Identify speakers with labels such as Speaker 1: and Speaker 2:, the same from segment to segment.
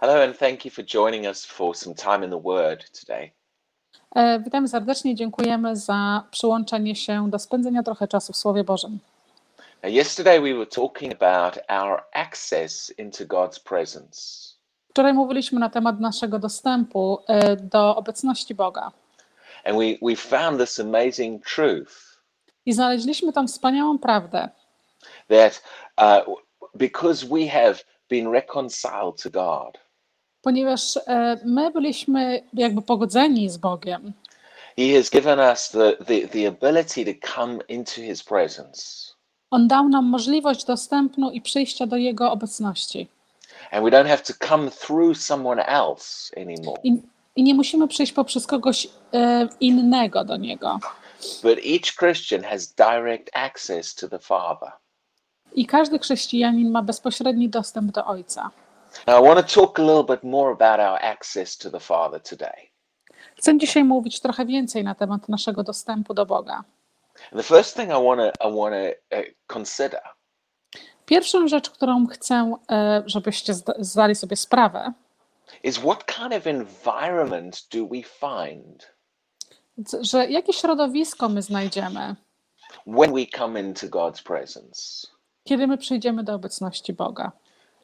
Speaker 1: Hello, and thank you for joining us for some time in the Word today.
Speaker 2: E, Witamy serdecznie, dziękujemy za przyłączenie się do spędzenia trochę czasu w Słowie Bożym.
Speaker 1: Now, yesterday we were talking about our access into God's presence.
Speaker 2: Wczoraj mówiliśmy na temat naszego dostępu e, do obecności Boga
Speaker 1: And we, we found this amazing truth
Speaker 2: i znaleźliśmy tam wspaniałą prawdę,
Speaker 1: that uh, because we have been reconciled to God,
Speaker 2: ponieważ e, my byliśmy jakby pogodzeni z Bogiem.
Speaker 1: He has given us the, the, the ability to come into His presence.
Speaker 2: On dał nam możliwość dostępnu i przyjścia do Jego obecności.
Speaker 1: And we don't have to come through someone else anymore.
Speaker 2: I, i nie musimy przyjść poprzez kogoś e, innego do Niego.
Speaker 1: But each Christian has direct access to the Father.
Speaker 2: I każdy chrześcijanin ma bezpośredni dostęp do Ojca.
Speaker 1: Now, I want to talk a little bit more about our access to the Father today.
Speaker 2: Chcę dzisiaj mówić trochę więcej na temat naszego dostępu do Boga.
Speaker 1: And the first thing I want to I want to uh, consider
Speaker 2: Pierwszą rzecz, którą chcę, e, żebyście zda- zdali sobie sprawę,
Speaker 1: is what kind of environment do we find
Speaker 2: c- że jakie środowisko my znajdziemy,
Speaker 1: when we come into God's presence?
Speaker 2: kiedy my przyjdziemy do obecności Boga.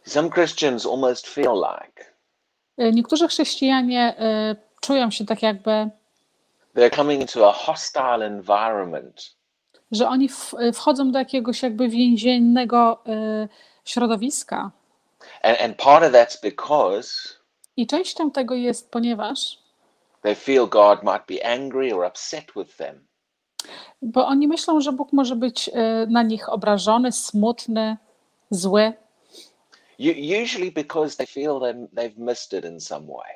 Speaker 1: Some Christians almost feel like
Speaker 2: E, Niektórzy chrześcijanie e, czują się tak jakby,
Speaker 1: they're coming into a hostile environment
Speaker 2: że oni e, wchodzą do jakiegoś jakby więziennego środowiska.
Speaker 1: and, and part of that's because
Speaker 2: I częścią tego jest, ponieważ
Speaker 1: they feel God might be angry or upset with them.
Speaker 2: bo oni myślą, że Bóg może być na nich obrażony, smutny, zły.
Speaker 1: Usually because they feel they've missed it in some way.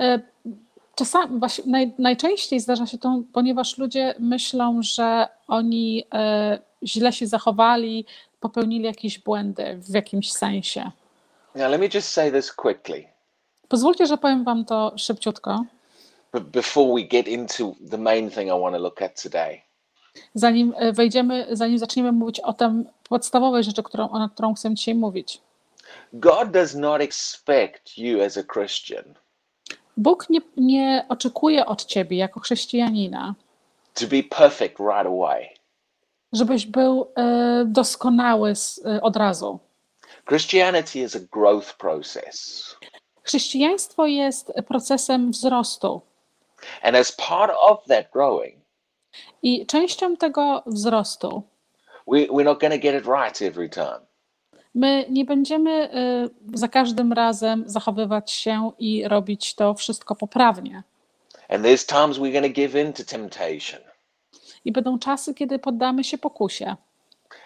Speaker 2: E, Czasami, właśnie naj, najczęściej zdarza się to, ponieważ ludzie myślą, że oni e, źle się zachowali, popełnili jakieś błędy w jakimś sensie.
Speaker 1: Now, let me just say this quickly
Speaker 2: Pozwólcie, że powiem Wam to szybciutko,
Speaker 1: b- before we get into the main thing I want to look at today.
Speaker 2: zanim wejdziemy, zanim zaczniemy mówić o tym podstawowej rzeczy, którą, o którą chcę dzisiaj mówić.
Speaker 1: God does not expect you as a Christian
Speaker 2: Bóg nie, nie oczekuje od Ciebie jako chrześcijanina,
Speaker 1: to be perfect right away.
Speaker 2: żebyś był e, doskonały z, e, od razu.
Speaker 1: Christianity is a growth process.
Speaker 2: Chrześcijaństwo jest procesem wzrostu.
Speaker 1: And as part of that growing,
Speaker 2: I częścią tego wzrostu
Speaker 1: we, we're not going to get it right every time.
Speaker 2: My nie będziemy y, za każdym razem zachowywać się i robić to wszystko poprawnie.
Speaker 1: And there's times we're going to give in to temptation
Speaker 2: I będą czasy, kiedy poddamy się pokusie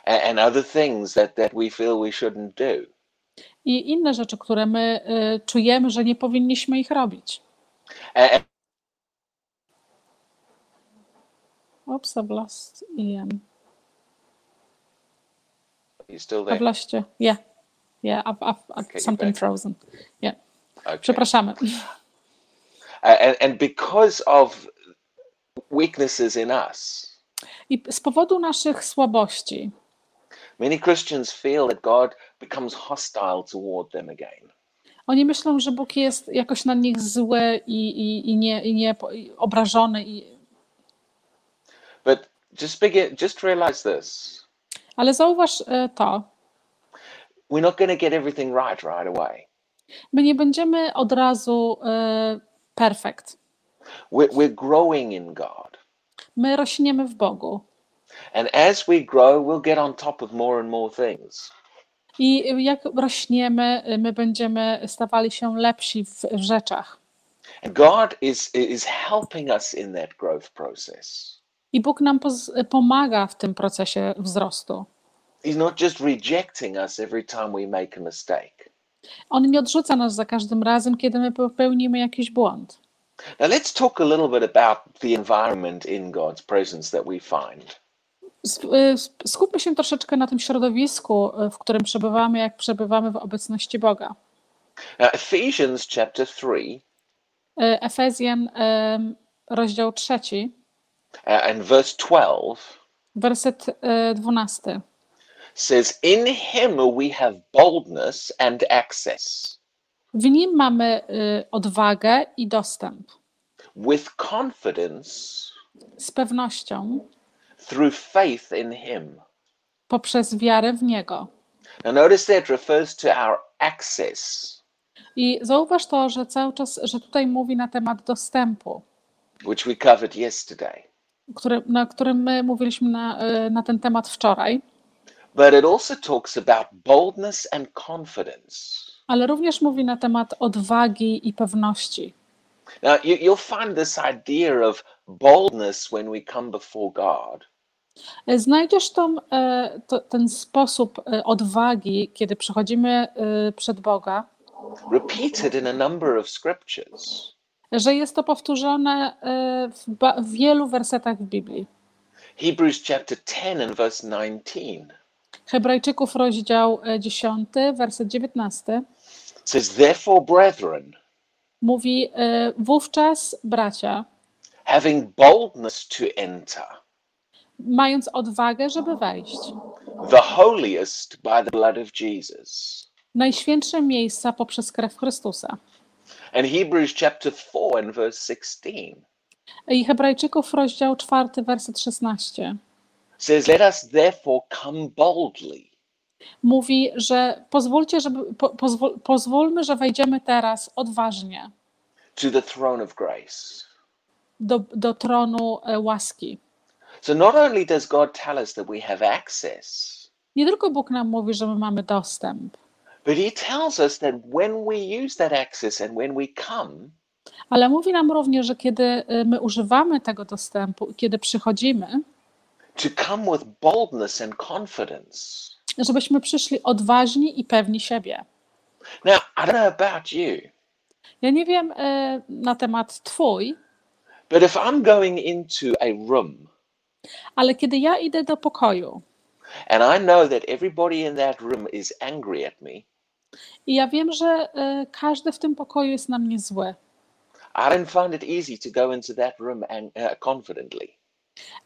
Speaker 1: and, other things that, that we feel we shouldn't do.
Speaker 2: i inne rzeczy, które my y, czujemy, że nie powinniśmy ich robić.
Speaker 1: And
Speaker 2: Oops, I've lost Ian.
Speaker 1: You still there?
Speaker 2: I've lost you. Yeah. Yeah, I've, I've, I've
Speaker 1: Okay,
Speaker 2: something frozen. Yeah.
Speaker 1: Okay.
Speaker 2: Przepraszamy.
Speaker 1: And, and because of weaknesses in us,
Speaker 2: I z powodu naszych słabości
Speaker 1: many Christians feel that God becomes hostile toward them again.
Speaker 2: Oni myślą, że Bóg jest jakoś na nich zły i, i, i, nie, i nie obrażony. I...
Speaker 1: But just begin, just realize this:
Speaker 2: Ale zauważ e, to,
Speaker 1: we're not going to get everything right right away.
Speaker 2: my nie będziemy od razu e, perfekt.
Speaker 1: We're, we're growing in God,
Speaker 2: My rośniemy w Bogu.
Speaker 1: and as we grow, we'll get on top of more and more things.
Speaker 2: I jak rośniemy, e, my będziemy stawali się lepsi w, rzeczach.
Speaker 1: God is is helping us in that growth process.
Speaker 2: I Bóg nam pomaga w tym procesie wzrostu.
Speaker 1: He's not just rejecting us every time we make a mistake.
Speaker 2: On nie odrzuca nas za każdym razem, kiedy my popełnimy jakiś błąd.
Speaker 1: Now let's talk a little bit about the environment in God's presence that we find.
Speaker 2: Y, Skupmy się troszeczkę na tym środowisku, y, w którym przebywamy, jak przebywamy w obecności Boga.
Speaker 1: Now, Ephesians chapter 3
Speaker 2: Y, Efezjan, rozdział trzeci,
Speaker 1: and verse 12
Speaker 2: werset y, 12.
Speaker 1: says, In him we have boldness and access.
Speaker 2: W nim mamy y, odwagę i dostęp.
Speaker 1: with confidence
Speaker 2: Z pewnością
Speaker 1: through faith in Him.
Speaker 2: poprzez wiarę w Niego.
Speaker 1: Now, notice that refers to our access,
Speaker 2: I zauważ to, że cały czas, że tutaj mówi na temat dostępu,
Speaker 1: which we covered yesterday.
Speaker 2: Który, na którym my mówiliśmy na, y, na ten temat wczoraj,
Speaker 1: But it also talks about boldness and confidence.
Speaker 2: ale również mówi na temat odwagi i pewności.
Speaker 1: Now, you, you'll find this idea of boldness when we come before God.
Speaker 2: Y, Znajdziesz tą, y, to, ten sposób odwagi, kiedy przychodzimy przed Boga,
Speaker 1: repeated in a number of scriptures.
Speaker 2: Że jest to powtórzone y, w, wielu wersetach w Biblii.
Speaker 1: Hebrews chapter 10 and verse 19
Speaker 2: Hebrajczyków, rozdział y, 10, werset 19,
Speaker 1: says, Therefore, brethren,
Speaker 2: mówi: y, Wówczas, bracia,
Speaker 1: having boldness to enter
Speaker 2: mając odwagę, żeby wejść,
Speaker 1: the holiest by the blood of Jesus.
Speaker 2: najświętsze miejsca poprzez krew Chrystusa.
Speaker 1: And Hebrews chapter 4 and verse 16
Speaker 2: I Hebrajczyków, rozdział 4, werset 16,
Speaker 1: says, Let us therefore come boldly
Speaker 2: mówi, że pozwólcie, żeby, po, pozwól, pozwólmy, że wejdziemy teraz odważnie
Speaker 1: to the throne of grace.
Speaker 2: do, do tronu e, łaski.
Speaker 1: So not only does God tell us that we have access,
Speaker 2: Nie tylko Bóg nam mówi, że my mamy dostęp,
Speaker 1: but He tells us that when we use that access and when we come,
Speaker 2: ale mówi nam również, że kiedy e, my używamy tego dostępu kiedy przychodzimy,
Speaker 1: to come with boldness and confidence.
Speaker 2: żebyśmy przyszli odważni i pewni siebie.
Speaker 1: Now, I don't know about you,
Speaker 2: Ja nie wiem e, na temat Twój,
Speaker 1: but if I'm going into a room
Speaker 2: ale kiedy ja idę do pokoju
Speaker 1: and I know that everybody in that room is angry at me,
Speaker 2: i ja wiem, że e, każdy w tym pokoju jest na mnie zły,
Speaker 1: don't find it easy to go into that room and uh, confidently.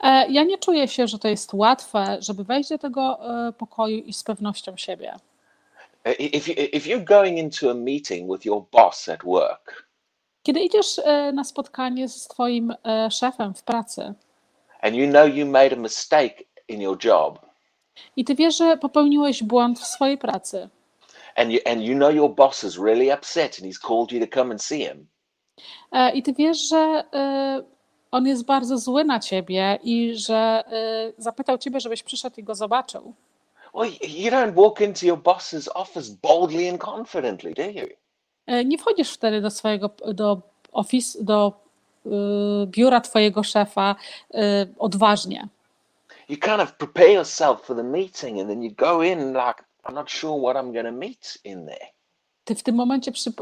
Speaker 2: e, ja nie czuję się, że to jest łatwe, żeby wejść do tego e, pokoju i z pewnością siebie.
Speaker 1: If, you, if you're going into a meeting with your boss at work
Speaker 2: Kiedy idziesz na spotkanie z Twoim szefem w pracy
Speaker 1: and you know you made a mistake in your job
Speaker 2: i Ty wiesz, że popełniłeś błąd w swojej pracy
Speaker 1: and you, and you know your boss is really upset and he's called you to come and see him,
Speaker 2: e, i Ty wiesz, że e, on jest bardzo zły na Ciebie i że e, zapytał Ciebie, żebyś przyszedł i go zobaczył.
Speaker 1: well, y- you don't walk into your boss's office boldly and confidently, do you?
Speaker 2: Nie wchodzisz wtedy do swojego, do ofis, do y, biura twojego szefa y, odważnie.
Speaker 1: You kind of prepare yourself for the meeting and then you go in like, I'm not sure what I'm to meet in there.
Speaker 2: Ty w tym momencie przy, y,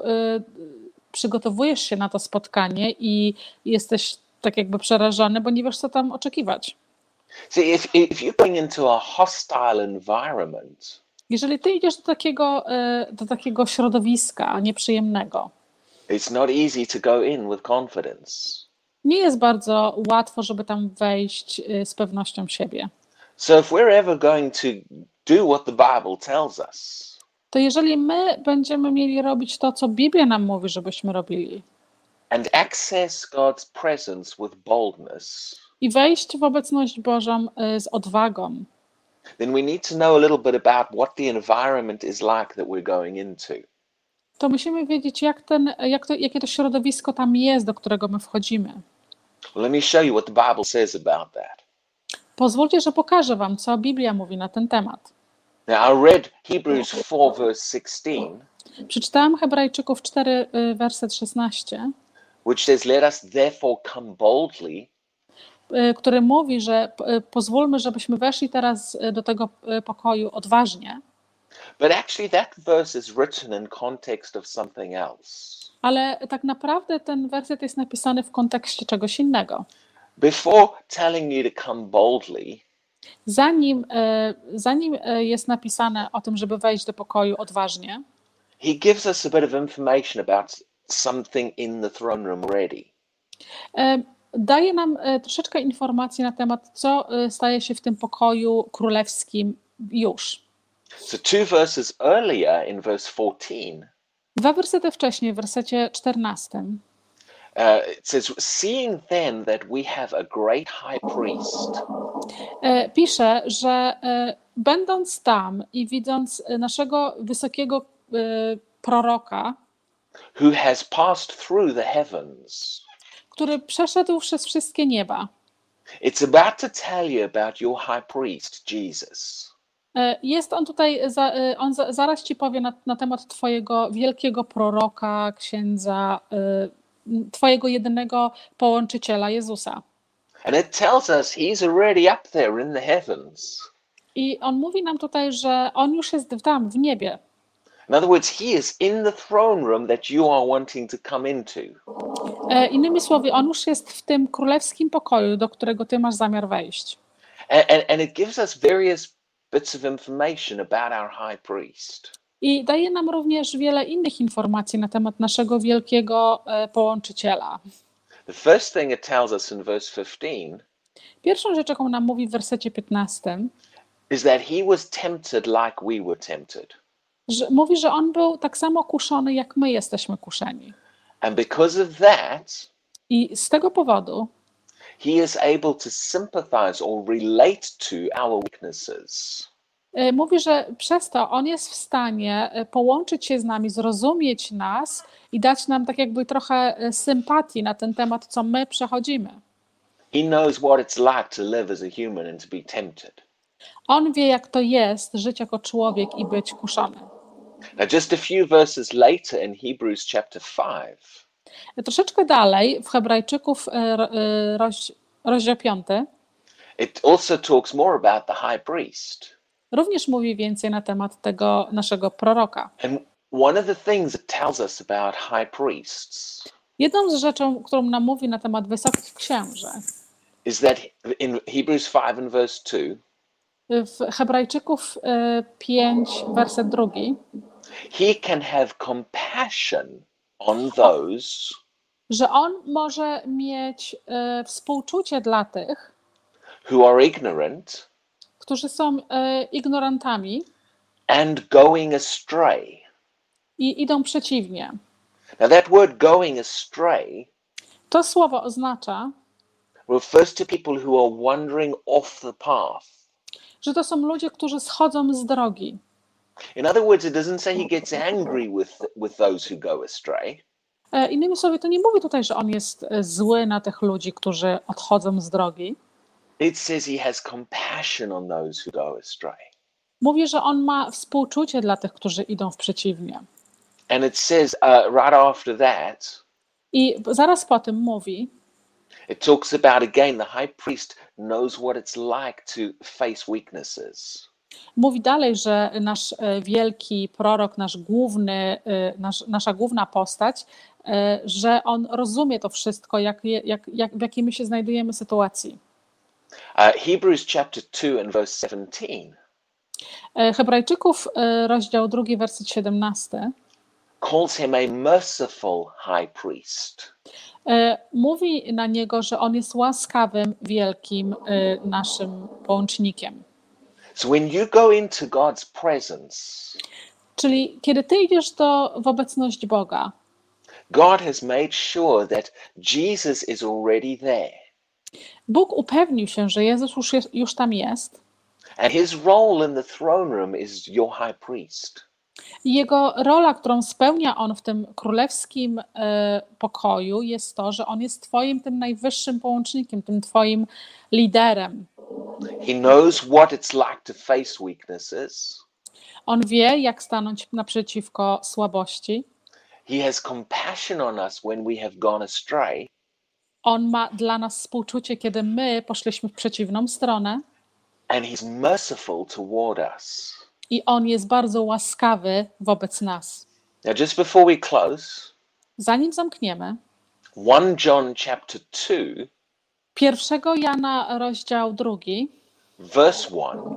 Speaker 2: przygotowujesz się na to spotkanie i jesteś tak jakby przerażony, bo nie wiesz, co tam oczekiwać.
Speaker 1: See, if, if you're going into a hostile environment,
Speaker 2: Jeżeli ty idziesz do takiego, y, do takiego środowiska nieprzyjemnego,
Speaker 1: it's not easy to go in with confidence.
Speaker 2: nie jest bardzo łatwo, żeby tam wejść y, z pewnością siebie.
Speaker 1: So if we're ever going to do what the Bible tells us,
Speaker 2: To jeżeli my będziemy mieli robić to, co Biblia nam mówi, żebyśmy robili,
Speaker 1: and access God's presence with boldness,
Speaker 2: i wejść w obecność Bożą y, z odwagą,
Speaker 1: then we need to know a little bit about what the environment is like that we're going into.
Speaker 2: to musimy wiedzieć, jak ten, jak to, jakie to środowisko tam jest, do którego my wchodzimy.
Speaker 1: Well, let me show you what the Bible says about that.
Speaker 2: Pozwólcie, że pokażę Wam, co Biblia mówi na ten temat.
Speaker 1: Now, I read Hebrews 4, verse 16,
Speaker 2: Przeczytałam Hebrajczyków 4, y, werset 16,
Speaker 1: which says, Let us therefore come boldly
Speaker 2: y, który mówi, że y, pozwólmy, żebyśmy weszli teraz do tego pokoju odważnie,
Speaker 1: But actually, that verse is written in context of something else.
Speaker 2: ale tak naprawdę ten werset jest napisany w kontekście czegoś innego.
Speaker 1: Before telling you to come boldly,
Speaker 2: Zanim, y, zanim y, jest napisane o tym, żeby wejść do pokoju odważnie,
Speaker 1: he gives us a bit of information about something in the throne room already.
Speaker 2: E, daje nam e, troszeczkę informacji na temat, co e, staje się w tym pokoju królewskim już.
Speaker 1: So, two verses earlier in verse 14,
Speaker 2: Dwa wersety wcześniej, w wersecie 14,
Speaker 1: uh, it says, Seeing then that we have a great high priest
Speaker 2: e, pisze, że e, będąc tam i widząc e, naszego wysokiego proroka,
Speaker 1: who has passed through the heavens.
Speaker 2: który przeszedł przez wszystkie nieba,
Speaker 1: It's about to tell you about your high priest, Jesus.
Speaker 2: Jest on tutaj, on za- zaraz ci powie na, na temat Twojego wielkiego proroka, księdza, Twojego jedynego połączyciela Jezusa.
Speaker 1: And it tells us he's already up there in the heavens.
Speaker 2: I on mówi nam tutaj, że on już jest tam, w niebie.
Speaker 1: In other words, he is in the throne room that you are wanting to come into.
Speaker 2: E, Innymi słowy, on już jest w tym królewskim pokoju, do którego Ty masz zamiar wejść.
Speaker 1: And, and, and it gives us various bits of information about our high priest.
Speaker 2: I daje nam również wiele innych informacji na temat naszego wielkiego e, połączyciela.
Speaker 1: The first thing it tells us in verse 15
Speaker 2: Pierwszą rzecz, jaką nam mówi w wersecie 15,
Speaker 1: is that he was tempted like we were tempted.
Speaker 2: że mówi, że on był tak samo kuszony, jak my jesteśmy kuszeni.
Speaker 1: And because of that,
Speaker 2: I z tego powodu
Speaker 1: he is able to sympathize or relate to our weaknesses.
Speaker 2: E, mówi, że przez to on jest w stanie e, połączyć się z nami, zrozumieć nas i dać nam tak jakby trochę e, sympatii na ten temat, co my przechodzimy.
Speaker 1: He knows what it's like to live as a human and to be tempted.
Speaker 2: On wie, jak to jest żyć jako człowiek i być kuszony.
Speaker 1: Now, just a few verses later in Hebrews chapter 5,
Speaker 2: Troszeczkę dalej w Hebrajczyków ro- roz, rozdział 5
Speaker 1: it also talks more about the high priest.
Speaker 2: Również mówi więcej na temat tego naszego proroka. Jedną z rzeczy, którą nam mówi na temat wysokich księży,
Speaker 1: is that in Hebrews 5 and verse 2,
Speaker 2: w Hebrajczyków e, 5, werset drugi,
Speaker 1: he can have compassion on those
Speaker 2: że on może mieć e, współczucie dla tych,
Speaker 1: who are ignorant
Speaker 2: którzy są e, ignorantami
Speaker 1: and going astray.
Speaker 2: i idą przeciwnie.
Speaker 1: Now, that word going astray
Speaker 2: To słowo oznacza,
Speaker 1: refers to people who are wandering off the path.
Speaker 2: że to są ludzie, którzy schodzą z drogi.
Speaker 1: In other words, it doesn't say he gets angry with, with those who go astray.
Speaker 2: E, Innymi słowy, to nie mówi tutaj, że on jest e, zły na tych ludzi, którzy odchodzą z drogi.
Speaker 1: It says he has compassion on those who go astray.
Speaker 2: Mówi, że on ma współczucie dla tych, którzy idą w przeciwnie.
Speaker 1: And it says uh, right after that,
Speaker 2: I zaraz po tym mówi,
Speaker 1: it talks about again the high priest knows what it's like to face weaknesses.
Speaker 2: mówi dalej, że nasz e, wielki prorok, nasz główny, e, nasz, nasza główna postać, e, że on rozumie to wszystko, jak, jak, jak, w jakiej my się znajdujemy sytuacji.
Speaker 1: Uh, Hebrews chapter 2 and verse 17
Speaker 2: E, Hebrajczyków, e, rozdział 2, werset 17,
Speaker 1: calls him a merciful high priest.
Speaker 2: e, mówi na niego, że on jest łaskawym, wielkim naszym połącznikiem.
Speaker 1: So when you go into God's presence,
Speaker 2: Czyli kiedy ty idziesz do, w obecność Boga,
Speaker 1: God has made sure that Jesus is already there.
Speaker 2: Bóg upewnił się, że Jezus już, jest, już tam jest
Speaker 1: And his role in the throne room is your high priest.
Speaker 2: jego rola, którą spełnia on w tym królewskim e, pokoju, jest to, że on jest twoim tym najwyższym połącznikiem, tym twoim liderem.
Speaker 1: He knows what it's like to face weaknesses.
Speaker 2: On wie, jak stanąć naprzeciwko słabości.
Speaker 1: He has compassion on us when we have gone astray.
Speaker 2: On ma dla nas współczucie, kiedy my poszliśmy w przeciwną stronę
Speaker 1: And he's merciful toward us.
Speaker 2: i on jest bardzo łaskawy wobec nas.
Speaker 1: Now, just before we close,
Speaker 2: Zanim zamkniemy,
Speaker 1: 1 John chapter 2,
Speaker 2: pierwszego Jana rozdział drugi,
Speaker 1: verse 1,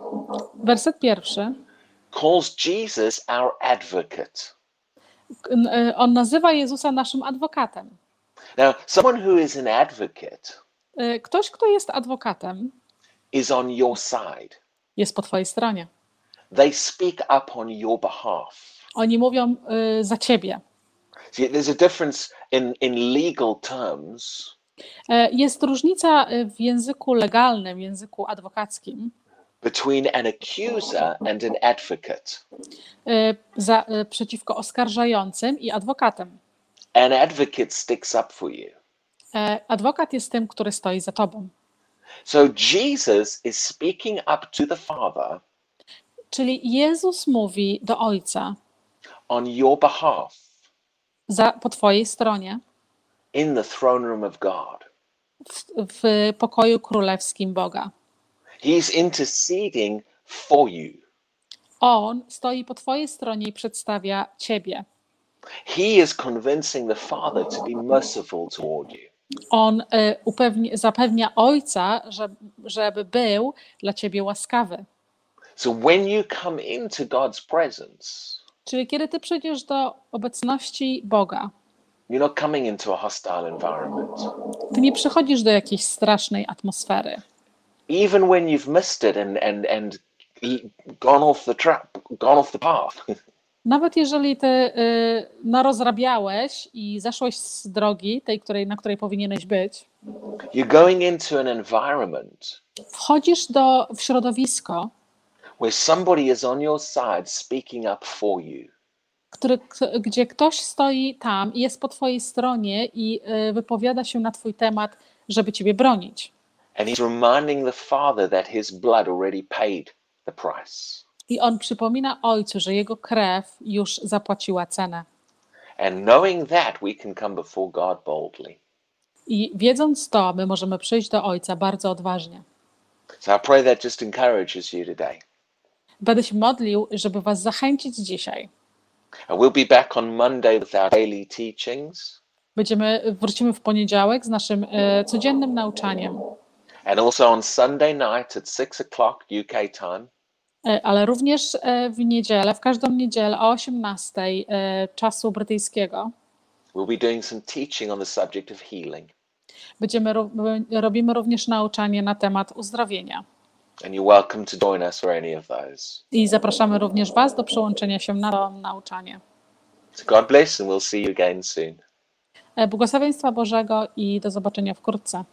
Speaker 2: werset pierwszy,
Speaker 1: calls Jesus our advocate.
Speaker 2: y, on nazywa Jezusa naszym adwokatem.
Speaker 1: Now, someone who is an advocate
Speaker 2: Y, Ktoś, kto jest adwokatem,
Speaker 1: is on your side.
Speaker 2: jest po twojej stronie.
Speaker 1: They speak up on your behalf.
Speaker 2: Oni mówią y, za ciebie.
Speaker 1: See, there's a difference in, in legal terms
Speaker 2: E, Jest różnica y, w języku legalnym, w języku adwokackim
Speaker 1: between an accuser and an advocate.
Speaker 2: y, za, y, przeciwko oskarżającym i adwokatem.
Speaker 1: An advocate sticks up for you.
Speaker 2: E, Adwokat jest tym, który stoi za tobą.
Speaker 1: So Jesus is speaking up to the Father
Speaker 2: Czyli Jezus mówi do Ojca
Speaker 1: on your behalf
Speaker 2: za, po twojej stronie
Speaker 1: in the throne room of God.
Speaker 2: w, w pokoju królewskim Boga.
Speaker 1: He's interceding for you.
Speaker 2: On stoi po twojej stronie i przedstawia ciebie.
Speaker 1: He is convincing the Father to be merciful toward you.
Speaker 2: On y, upewni, zapewnia Ojca, że, żeby był dla ciebie łaskawy.
Speaker 1: So when you come into God's presence,
Speaker 2: Czyli kiedy ty przyjdziesz do obecności Boga,
Speaker 1: you're not coming into a hostile environment.
Speaker 2: ty nie przychodzisz do jakiejś strasznej atmosfery.
Speaker 1: Even when you've missed it and, and, and gone off the trap, gone off the path,
Speaker 2: Nawet jeżeli ty y, narozrabiałeś i zeszłeś z drogi, tej, której, na której powinieneś być,
Speaker 1: you're going into an environment
Speaker 2: wchodzisz do, w środowisko,
Speaker 1: where somebody is on your side speaking up for you.
Speaker 2: który, gdzie ktoś stoi tam i jest po twojej stronie i y, wypowiada się na twój temat, żeby ciebie bronić.
Speaker 1: And he's reminding the Father that his blood already paid the price.
Speaker 2: I on przypomina ojcu, że jego krew już zapłaciła cenę.
Speaker 1: And knowing that, we can come before God boldly.
Speaker 2: I wiedząc to, my możemy przyjść do ojca bardzo odważnie.
Speaker 1: So I pray that just encourages you today.
Speaker 2: Będę się modlił, żeby was zachęcić dzisiaj.
Speaker 1: And we'll be back on Monday with our daily teachings
Speaker 2: Będziemy, wrócimy w poniedziałek z naszym e, codziennym nauczaniem,
Speaker 1: and also on Sunday night at six o'clock UK time.
Speaker 2: E, ale również e, w niedzielę, w każdą niedzielę o 18 e, czasu brytyjskiego.
Speaker 1: We'll be doing some teaching on the subject of healing.
Speaker 2: Będziemy, ro- robimy również nauczanie na temat uzdrowienia.
Speaker 1: And you're welcome to join us for any of those.
Speaker 2: I zapraszamy również Was do przyłączenia się na to nauczanie.
Speaker 1: So God bless, and we'll see you again soon.
Speaker 2: Błogosławieństwa Bożego i do zobaczenia wkrótce.